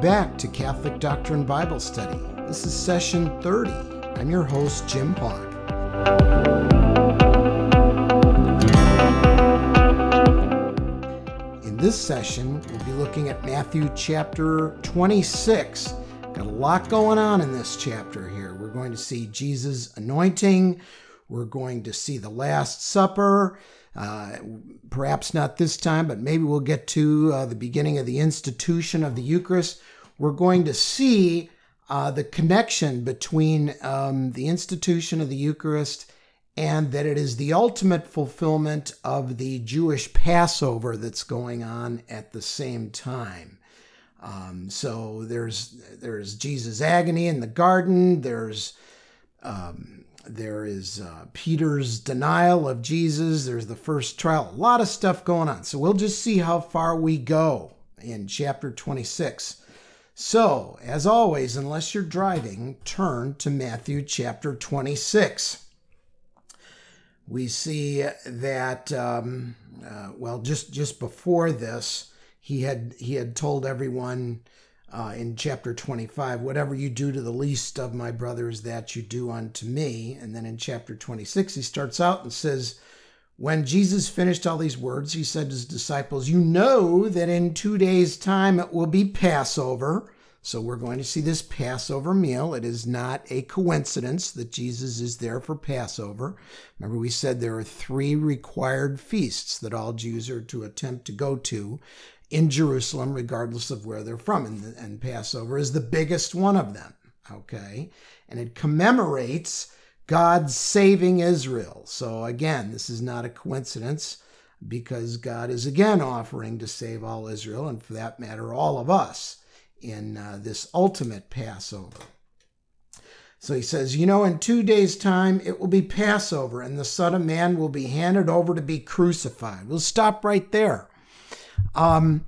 back to Catholic Doctrine Bible Study. This is session 30. I'm your host, Jim Hawk. In this session, we'll be looking at Matthew chapter 26. Got a lot going on in this chapter here. We're going to see Jesus' anointing, we're going to see the Last Supper. Uh, perhaps not this time, but maybe we'll get to uh, the beginning of the institution of the Eucharist. We're going to see uh, the connection between um, the institution of the Eucharist and that it is the ultimate fulfillment of the Jewish Passover that's going on at the same time. Um, so there's there's Jesus' agony in the garden. There's um, there is uh, Peter's denial of Jesus. There's the first trial. A lot of stuff going on. So we'll just see how far we go in chapter 26. So, as always, unless you're driving, turn to Matthew chapter 26. We see that, um, uh, well, just just before this, he had he had told everyone uh, in chapter 25, whatever you do to the least of my brothers, that you do unto me. And then in chapter 26, he starts out and says, When Jesus finished all these words, he said to his disciples, You know that in two days' time it will be Passover. So we're going to see this Passover meal. It is not a coincidence that Jesus is there for Passover. Remember, we said there are three required feasts that all Jews are to attempt to go to in Jerusalem, regardless of where they're from. And, and Passover is the biggest one of them. Okay. And it commemorates God saving Israel. So again, this is not a coincidence because God is again offering to save all Israel, and for that matter, all of us in uh, this ultimate Passover. So he says, You know, in two days' time it will be Passover, and the Son of Man will be handed over to be crucified. We'll stop right there. Um,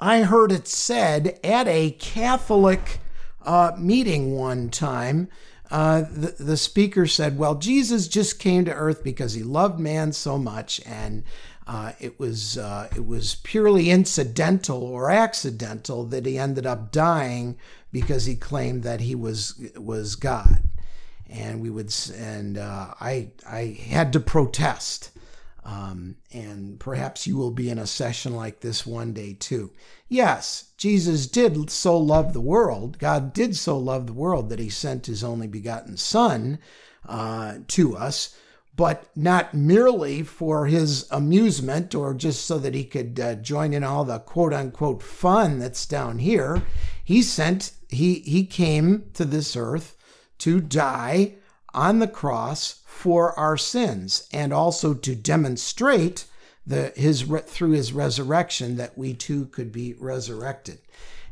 I heard it said at a Catholic uh, meeting one time. Uh, the, the speaker said, Well, Jesus just came to earth because he loved man so much, and uh, it was uh, it was purely incidental or accidental that he ended up dying because he claimed that he was was God, and we would and uh, I I had to protest. Um, and perhaps you will be in a session like this one day too. Yes, Jesus did so love the world. God did so love the world that he sent his only begotten Son uh, to us, but not merely for his amusement or just so that he could uh, join in all the quote unquote fun that's down here. He sent, he, he came to this earth to die on the cross for our sins and also to demonstrate the, his, through his resurrection that we too could be resurrected.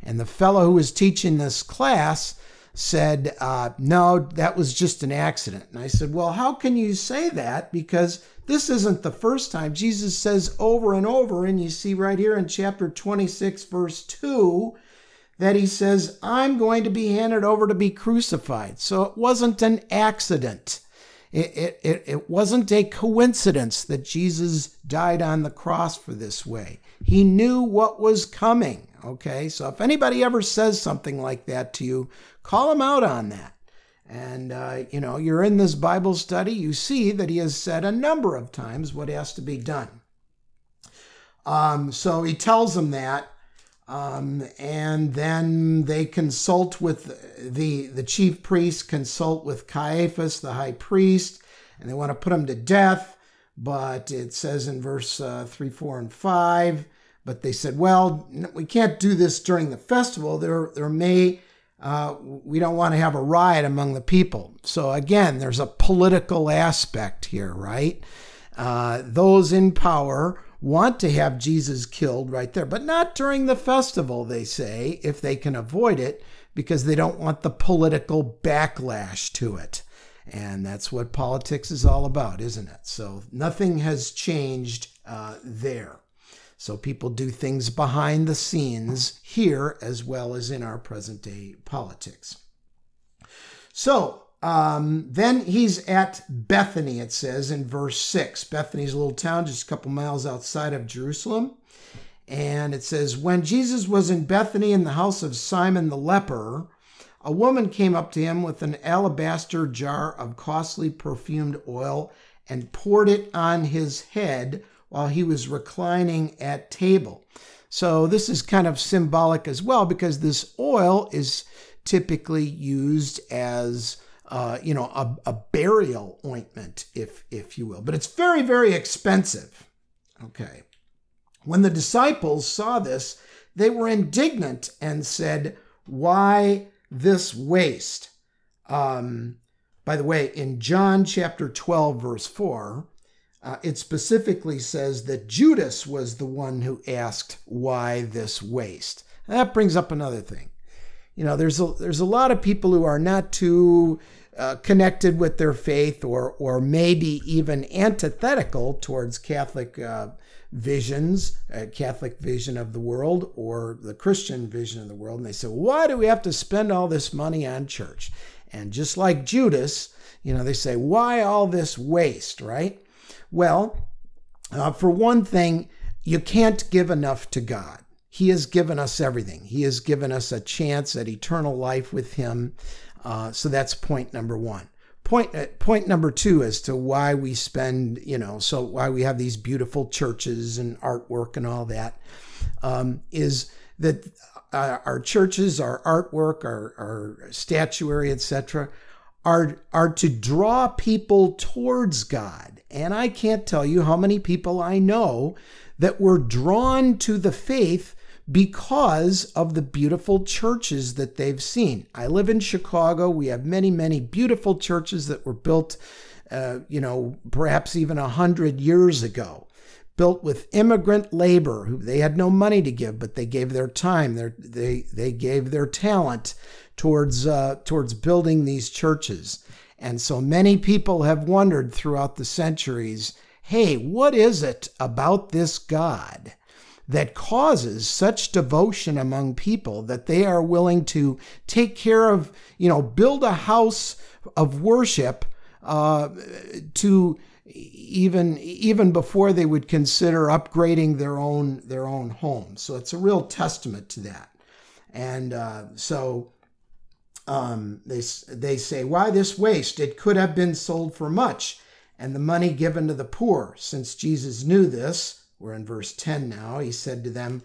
And the fellow who was teaching this class said, uh, No, that was just an accident. And I said, Well, how can you say that? Because this isn't the first time. Jesus says over and over, and you see right here in chapter 26, verse 2, that he says, I'm going to be handed over to be crucified. So it wasn't an accident. It, it, it, wasn't a coincidence that Jesus died on the cross for this way. He knew what was coming. Okay, so if anybody ever says something like that to you, call him out on that. And, uh, you know, you're in this Bible study, you see that he has said a number of times what has to be done. Um, so he tells them that um, and then they consult with the the chief priests consult with Caiaphas, the high priest, and they want to put him to death. But it says in verse uh, three, four, and five. But they said, well, we can't do this during the festival. There, there may uh, we don't want to have a riot among the people. So again, there's a political aspect here, right? Uh, those in power want to have Jesus killed right there, but not during the festival, they say, if they can avoid it, because they don't want the political backlash to it. And that's what politics is all about, isn't it? So nothing has changed uh, there. So people do things behind the scenes here as well as in our present day politics. So um, then he's at Bethany, it says in verse 6. Bethany's a little town just a couple miles outside of Jerusalem. And it says, When Jesus was in Bethany in the house of Simon the leper, a woman came up to him with an alabaster jar of costly perfumed oil and poured it on his head while he was reclining at table. So this is kind of symbolic as well because this oil is typically used as uh, you know a, a burial ointment, if if you will, but it's very very expensive. Okay, when the disciples saw this, they were indignant and said, "Why this waste?" Um, by the way, in John chapter 12, verse 4, uh, it specifically says that Judas was the one who asked, Why this waste? And that brings up another thing. You know, there's a, there's a lot of people who are not too uh, connected with their faith or, or maybe even antithetical towards Catholic uh, visions, uh, Catholic vision of the world or the Christian vision of the world. And they say, Why do we have to spend all this money on church? And just like Judas, you know, they say, Why all this waste, right? Well, uh, for one thing, you can't give enough to God. He has given us everything. He has given us a chance at eternal life with Him. Uh, so that's point number one. Point, uh, point number two as to why we spend, you know, so why we have these beautiful churches and artwork and all that, um, is that uh, our churches, our artwork, our, our statuary, etc., are, are to draw people towards God. And I can't tell you how many people I know that were drawn to the faith because of the beautiful churches that they've seen. I live in Chicago. We have many, many beautiful churches that were built, uh, you know, perhaps even a hundred years ago. Built with immigrant labor, who they had no money to give, but they gave their time, their, they they gave their talent towards uh, towards building these churches. And so many people have wondered throughout the centuries, hey, what is it about this God that causes such devotion among people that they are willing to take care of, you know, build a house of worship uh, to even even before they would consider upgrading their own their own home. So it's a real testament to that. And uh, so um, they, they say, Why this waste? It could have been sold for much, and the money given to the poor. Since Jesus knew this, we're in verse 10 now, he said to them,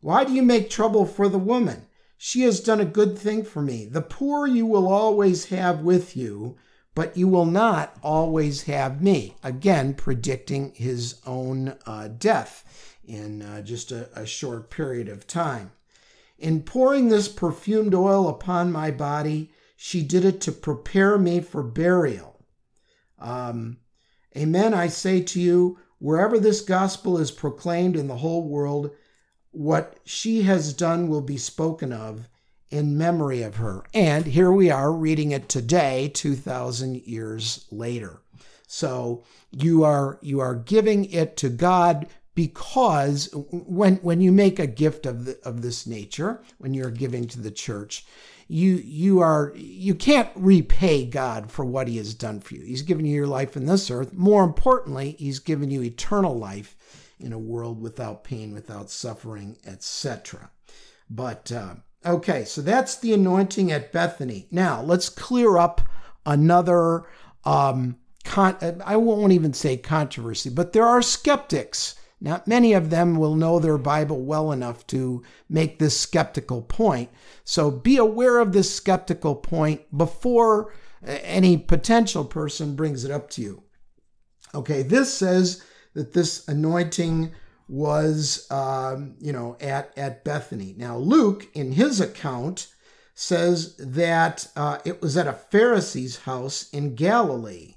Why do you make trouble for the woman? She has done a good thing for me. The poor you will always have with you, but you will not always have me. Again, predicting his own uh, death in uh, just a, a short period of time. In pouring this perfumed oil upon my body, she did it to prepare me for burial. Um, amen, I say to you, wherever this gospel is proclaimed in the whole world, what she has done will be spoken of in memory of her. And here we are reading it today, 2000 years later. So you are you are giving it to God because when when you make a gift of the, of this nature, when you're giving to the church, you you are you can't repay God for what he has done for you. He's given you your life in this earth. More importantly, he's given you eternal life in a world without pain, without suffering, etc. But uh, okay, so that's the anointing at Bethany. Now let's clear up another. Um, con- I won't even say controversy, but there are skeptics not many of them will know their Bible well enough to make this skeptical point. So be aware of this skeptical point before any potential person brings it up to you. Okay, this says that this anointing was, um, you know, at, at Bethany. Now, Luke, in his account, says that uh, it was at a Pharisee's house in Galilee.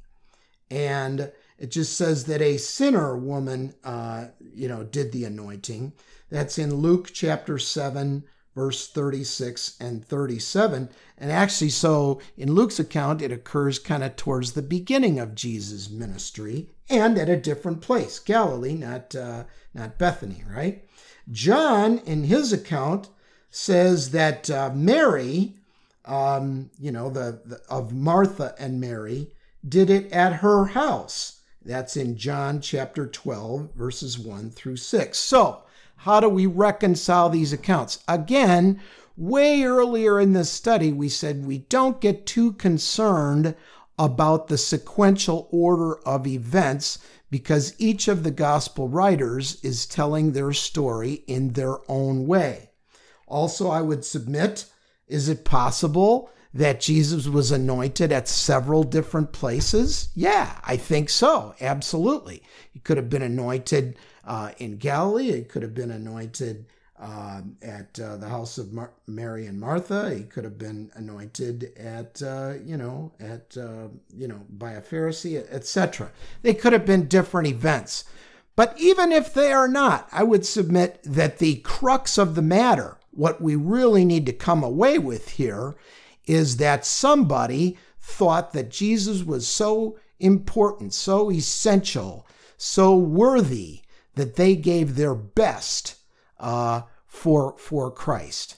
And it just says that a sinner woman, uh, you know, did the anointing. That's in Luke chapter 7, verse 36 and 37. And actually, so in Luke's account, it occurs kind of towards the beginning of Jesus' ministry and at a different place, Galilee, not, uh, not Bethany, right? John, in his account, says that uh, Mary, um, you know, the, the of Martha and Mary, did it at her house. That's in John chapter 12, verses 1 through 6. So, How do we reconcile these accounts? Again, way earlier in this study, we said we don't get too concerned about the sequential order of events because each of the gospel writers is telling their story in their own way. Also, I would submit is it possible that Jesus was anointed at several different places? Yeah, I think so. Absolutely. He could have been anointed uh, in Galilee, he could have been anointed uh, at uh, the house of Mar- Mary and Martha. He could have been anointed at, uh, you know, at, uh, you know, by a Pharisee, etc. They could have been different events. But even if they are not, I would submit that the crux of the matter, what we really need to come away with here, is that somebody thought that Jesus was so important, so essential, so worthy that they gave their best uh, for for Christ.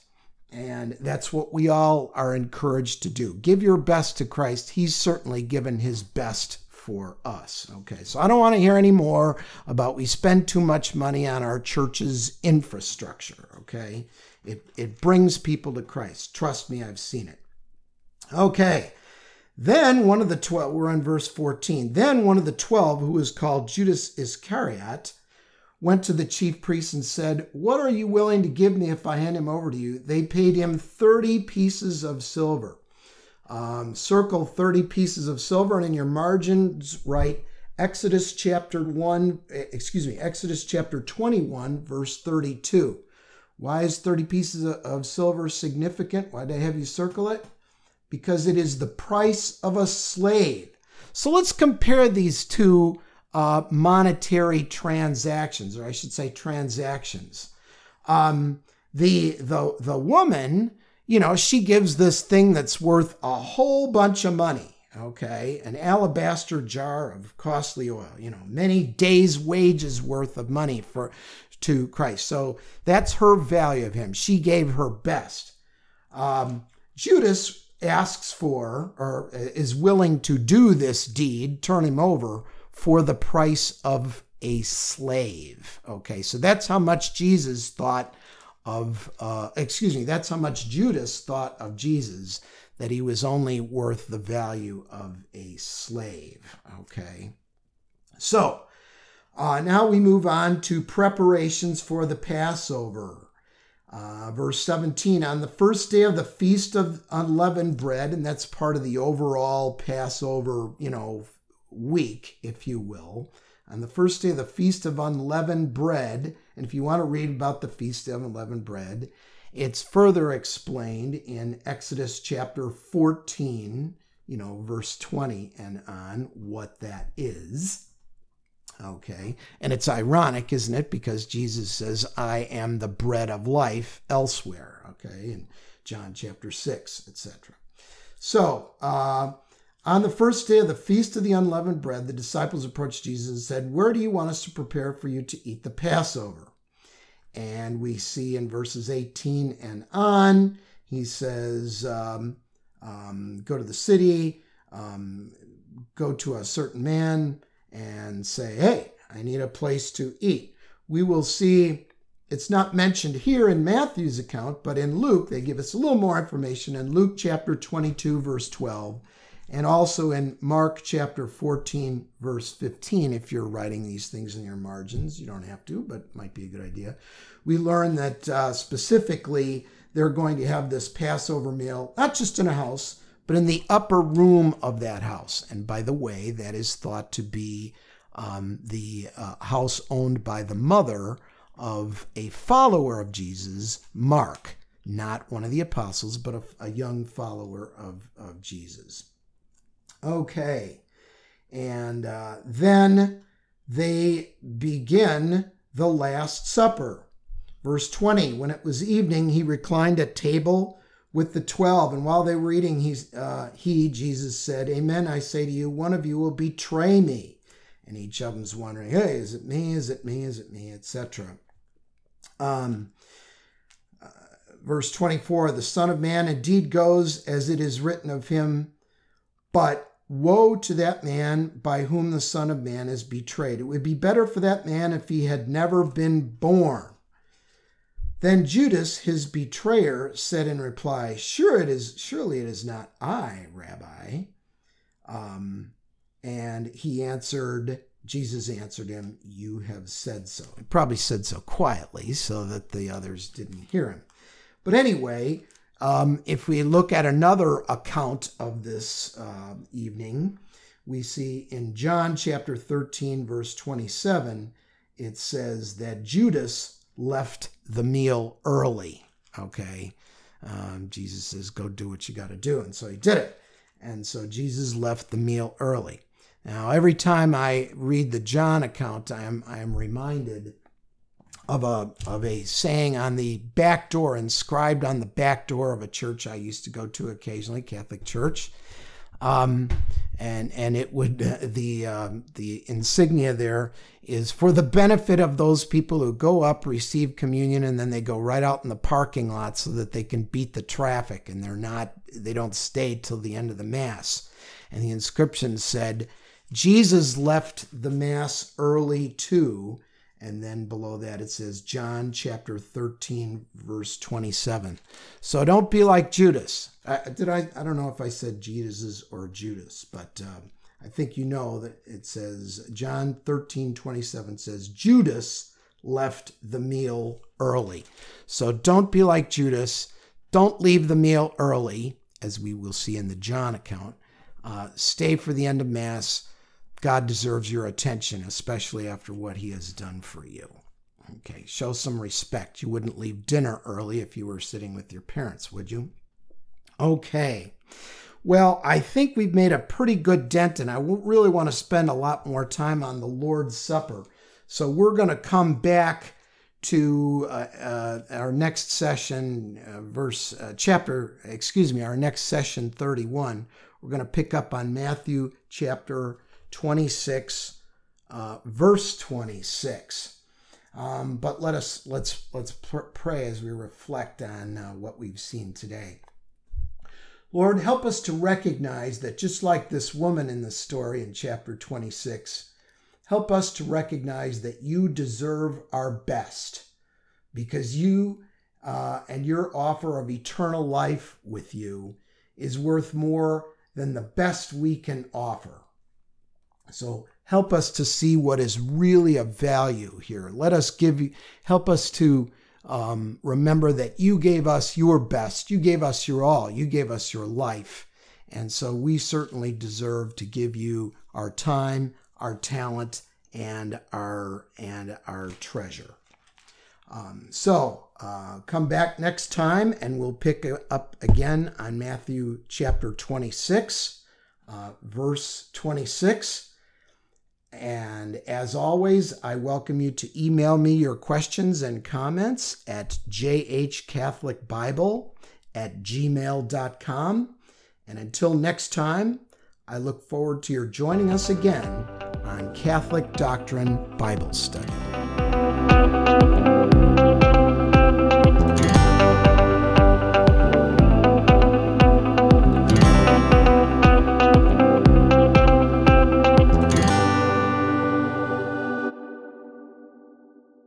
And that's what we all are encouraged to do. Give your best to Christ. He's certainly given his best for us. Okay, so I don't want to hear any more about we spend too much money on our church's infrastructure. Okay, it, it brings people to Christ. Trust me, I've seen it. Okay, then one of the 12, we're on verse 14. Then one of the 12, who was called Judas Iscariot, went to the chief priests and said, What are you willing to give me if I hand him over to you? They paid him 30 pieces of silver. Um, circle 30 pieces of silver, and in your margins, write Exodus chapter 1, excuse me, Exodus chapter 21, verse 32. Why is 30 pieces of silver significant? Why did I have you circle it? Because it is the price of a slave. So let's compare these two uh, monetary transactions, or I should say transactions. Um, the the the woman, you know, she gives this thing that's worth a whole bunch of money. Okay, an alabaster jar of costly oil. You know, many days' wages worth of money for to Christ. So that's her value of him. She gave her best. Um, Judas asks for or is willing to do this deed, turn him over for the price of a slave. Okay, so that's how much Jesus thought of, uh, excuse me, that's how much Judas thought of Jesus, that he was only worth the value of a slave. Okay, so uh, now we move on to preparations for the Passover. Uh, verse 17 on the first day of the feast of unleavened bread and that's part of the overall passover you know week, if you will, on the first day of the Feast of Unleavened Bread. And if you want to read about the Feast of Unleavened Bread, it's further explained in Exodus chapter 14, you know, verse 20 and on, what that is. Okay. And it's ironic, isn't it? Because Jesus says, I am the bread of life elsewhere. Okay. In John chapter 6, etc. So, uh, on the first day of the Feast of the Unleavened Bread, the disciples approached Jesus and said, Where do you want us to prepare for you to eat the Passover? And we see in verses 18 and on, he says, um, um, Go to the city, um, go to a certain man, and say, Hey, I need a place to eat. We will see it's not mentioned here in Matthew's account, but in Luke, they give us a little more information in Luke chapter 22, verse 12 and also in Mark chapter 14, verse 15, if you're writing these things in your margins. You don't have to, but might be a good idea. We learn that uh, specifically they're going to have this Passover meal, not just in a house, but in the upper room of that house. And by the way, that is thought to be um, the uh, house owned by the mother of a follower of Jesus, Mark, not one of the apostles, but a, a young follower of, of Jesus. Okay. And uh, then they begin the Last Supper. Verse 20 When it was evening, he reclined at table with the twelve. And while they were eating, he, uh, he, Jesus, said, Amen, I say to you, one of you will betray me. And each of them's wondering, hey, is it me? Is it me? Is it me? Etc. Um, uh, verse 24 The Son of Man indeed goes as it is written of him, but Woe to that man by whom the Son of Man is betrayed. It would be better for that man if he had never been born. Then Judas, his betrayer, said in reply, Sure it is, surely it is not I, Rabbi. Um, and he answered, Jesus answered him, You have said so. He probably said so quietly so that the others didn't hear him. But anyway, um, if we look at another account of this uh, evening, we see in John chapter 13, verse 27, it says that Judas left the meal early. Okay. Um, Jesus says, Go do what you got to do. And so he did it. And so Jesus left the meal early. Now, every time I read the John account, I am, I am reminded of a, of a saying on the back door, inscribed on the back door of a church I used to go to occasionally, Catholic Church. Um, and and it would the um, the insignia there is for the benefit of those people who go up receive communion and then they go right out in the parking lot so that they can beat the traffic and they're not they don't stay till the end of the mass. And the inscription said Jesus left the mass early too and then below that it says John chapter 13 verse 27. So don't be like Judas. I, did I I don't know if I said Jesus or Judas, but um, I think you know that it says John 13 27 says Judas left the meal early. So don't be like Judas. Don't leave the meal early, as we will see in the John account. Uh, stay for the end of Mass God deserves your attention, especially after what he has done for you. Okay, show some respect. You wouldn't leave dinner early if you were sitting with your parents, would you? Okay. Well, I think we've made a pretty good dent, and I really want to spend a lot more time on the Lord's Supper. So we're going to come back to uh, uh, our next session, uh, verse, uh, chapter, excuse me, our next session 31. We're going to pick up on Matthew chapter 26, uh, verse 26. Um, but let us let's let's pray as we reflect on uh, what we've seen today. Lord, help us to recognize that just like this woman in the story in chapter 26, help us to recognize that you deserve our best because you uh, and your offer of eternal life with you is worth more than the best we can offer. So help us to see what is really of value here. Let us give you, help us to um, remember that you gave us your best. You gave us your all. You gave us your life. And so we certainly deserve to give you our time, our talent, and our and our treasure. Um, so uh, come back next time, and we'll pick up again on Matthew chapter 26, uh, verse 26. And as always, I welcome you to email me your questions and comments at jhcatholicbible at gmail.com. And until next time, I look forward to your joining us again on Catholic Doctrine Bible Study.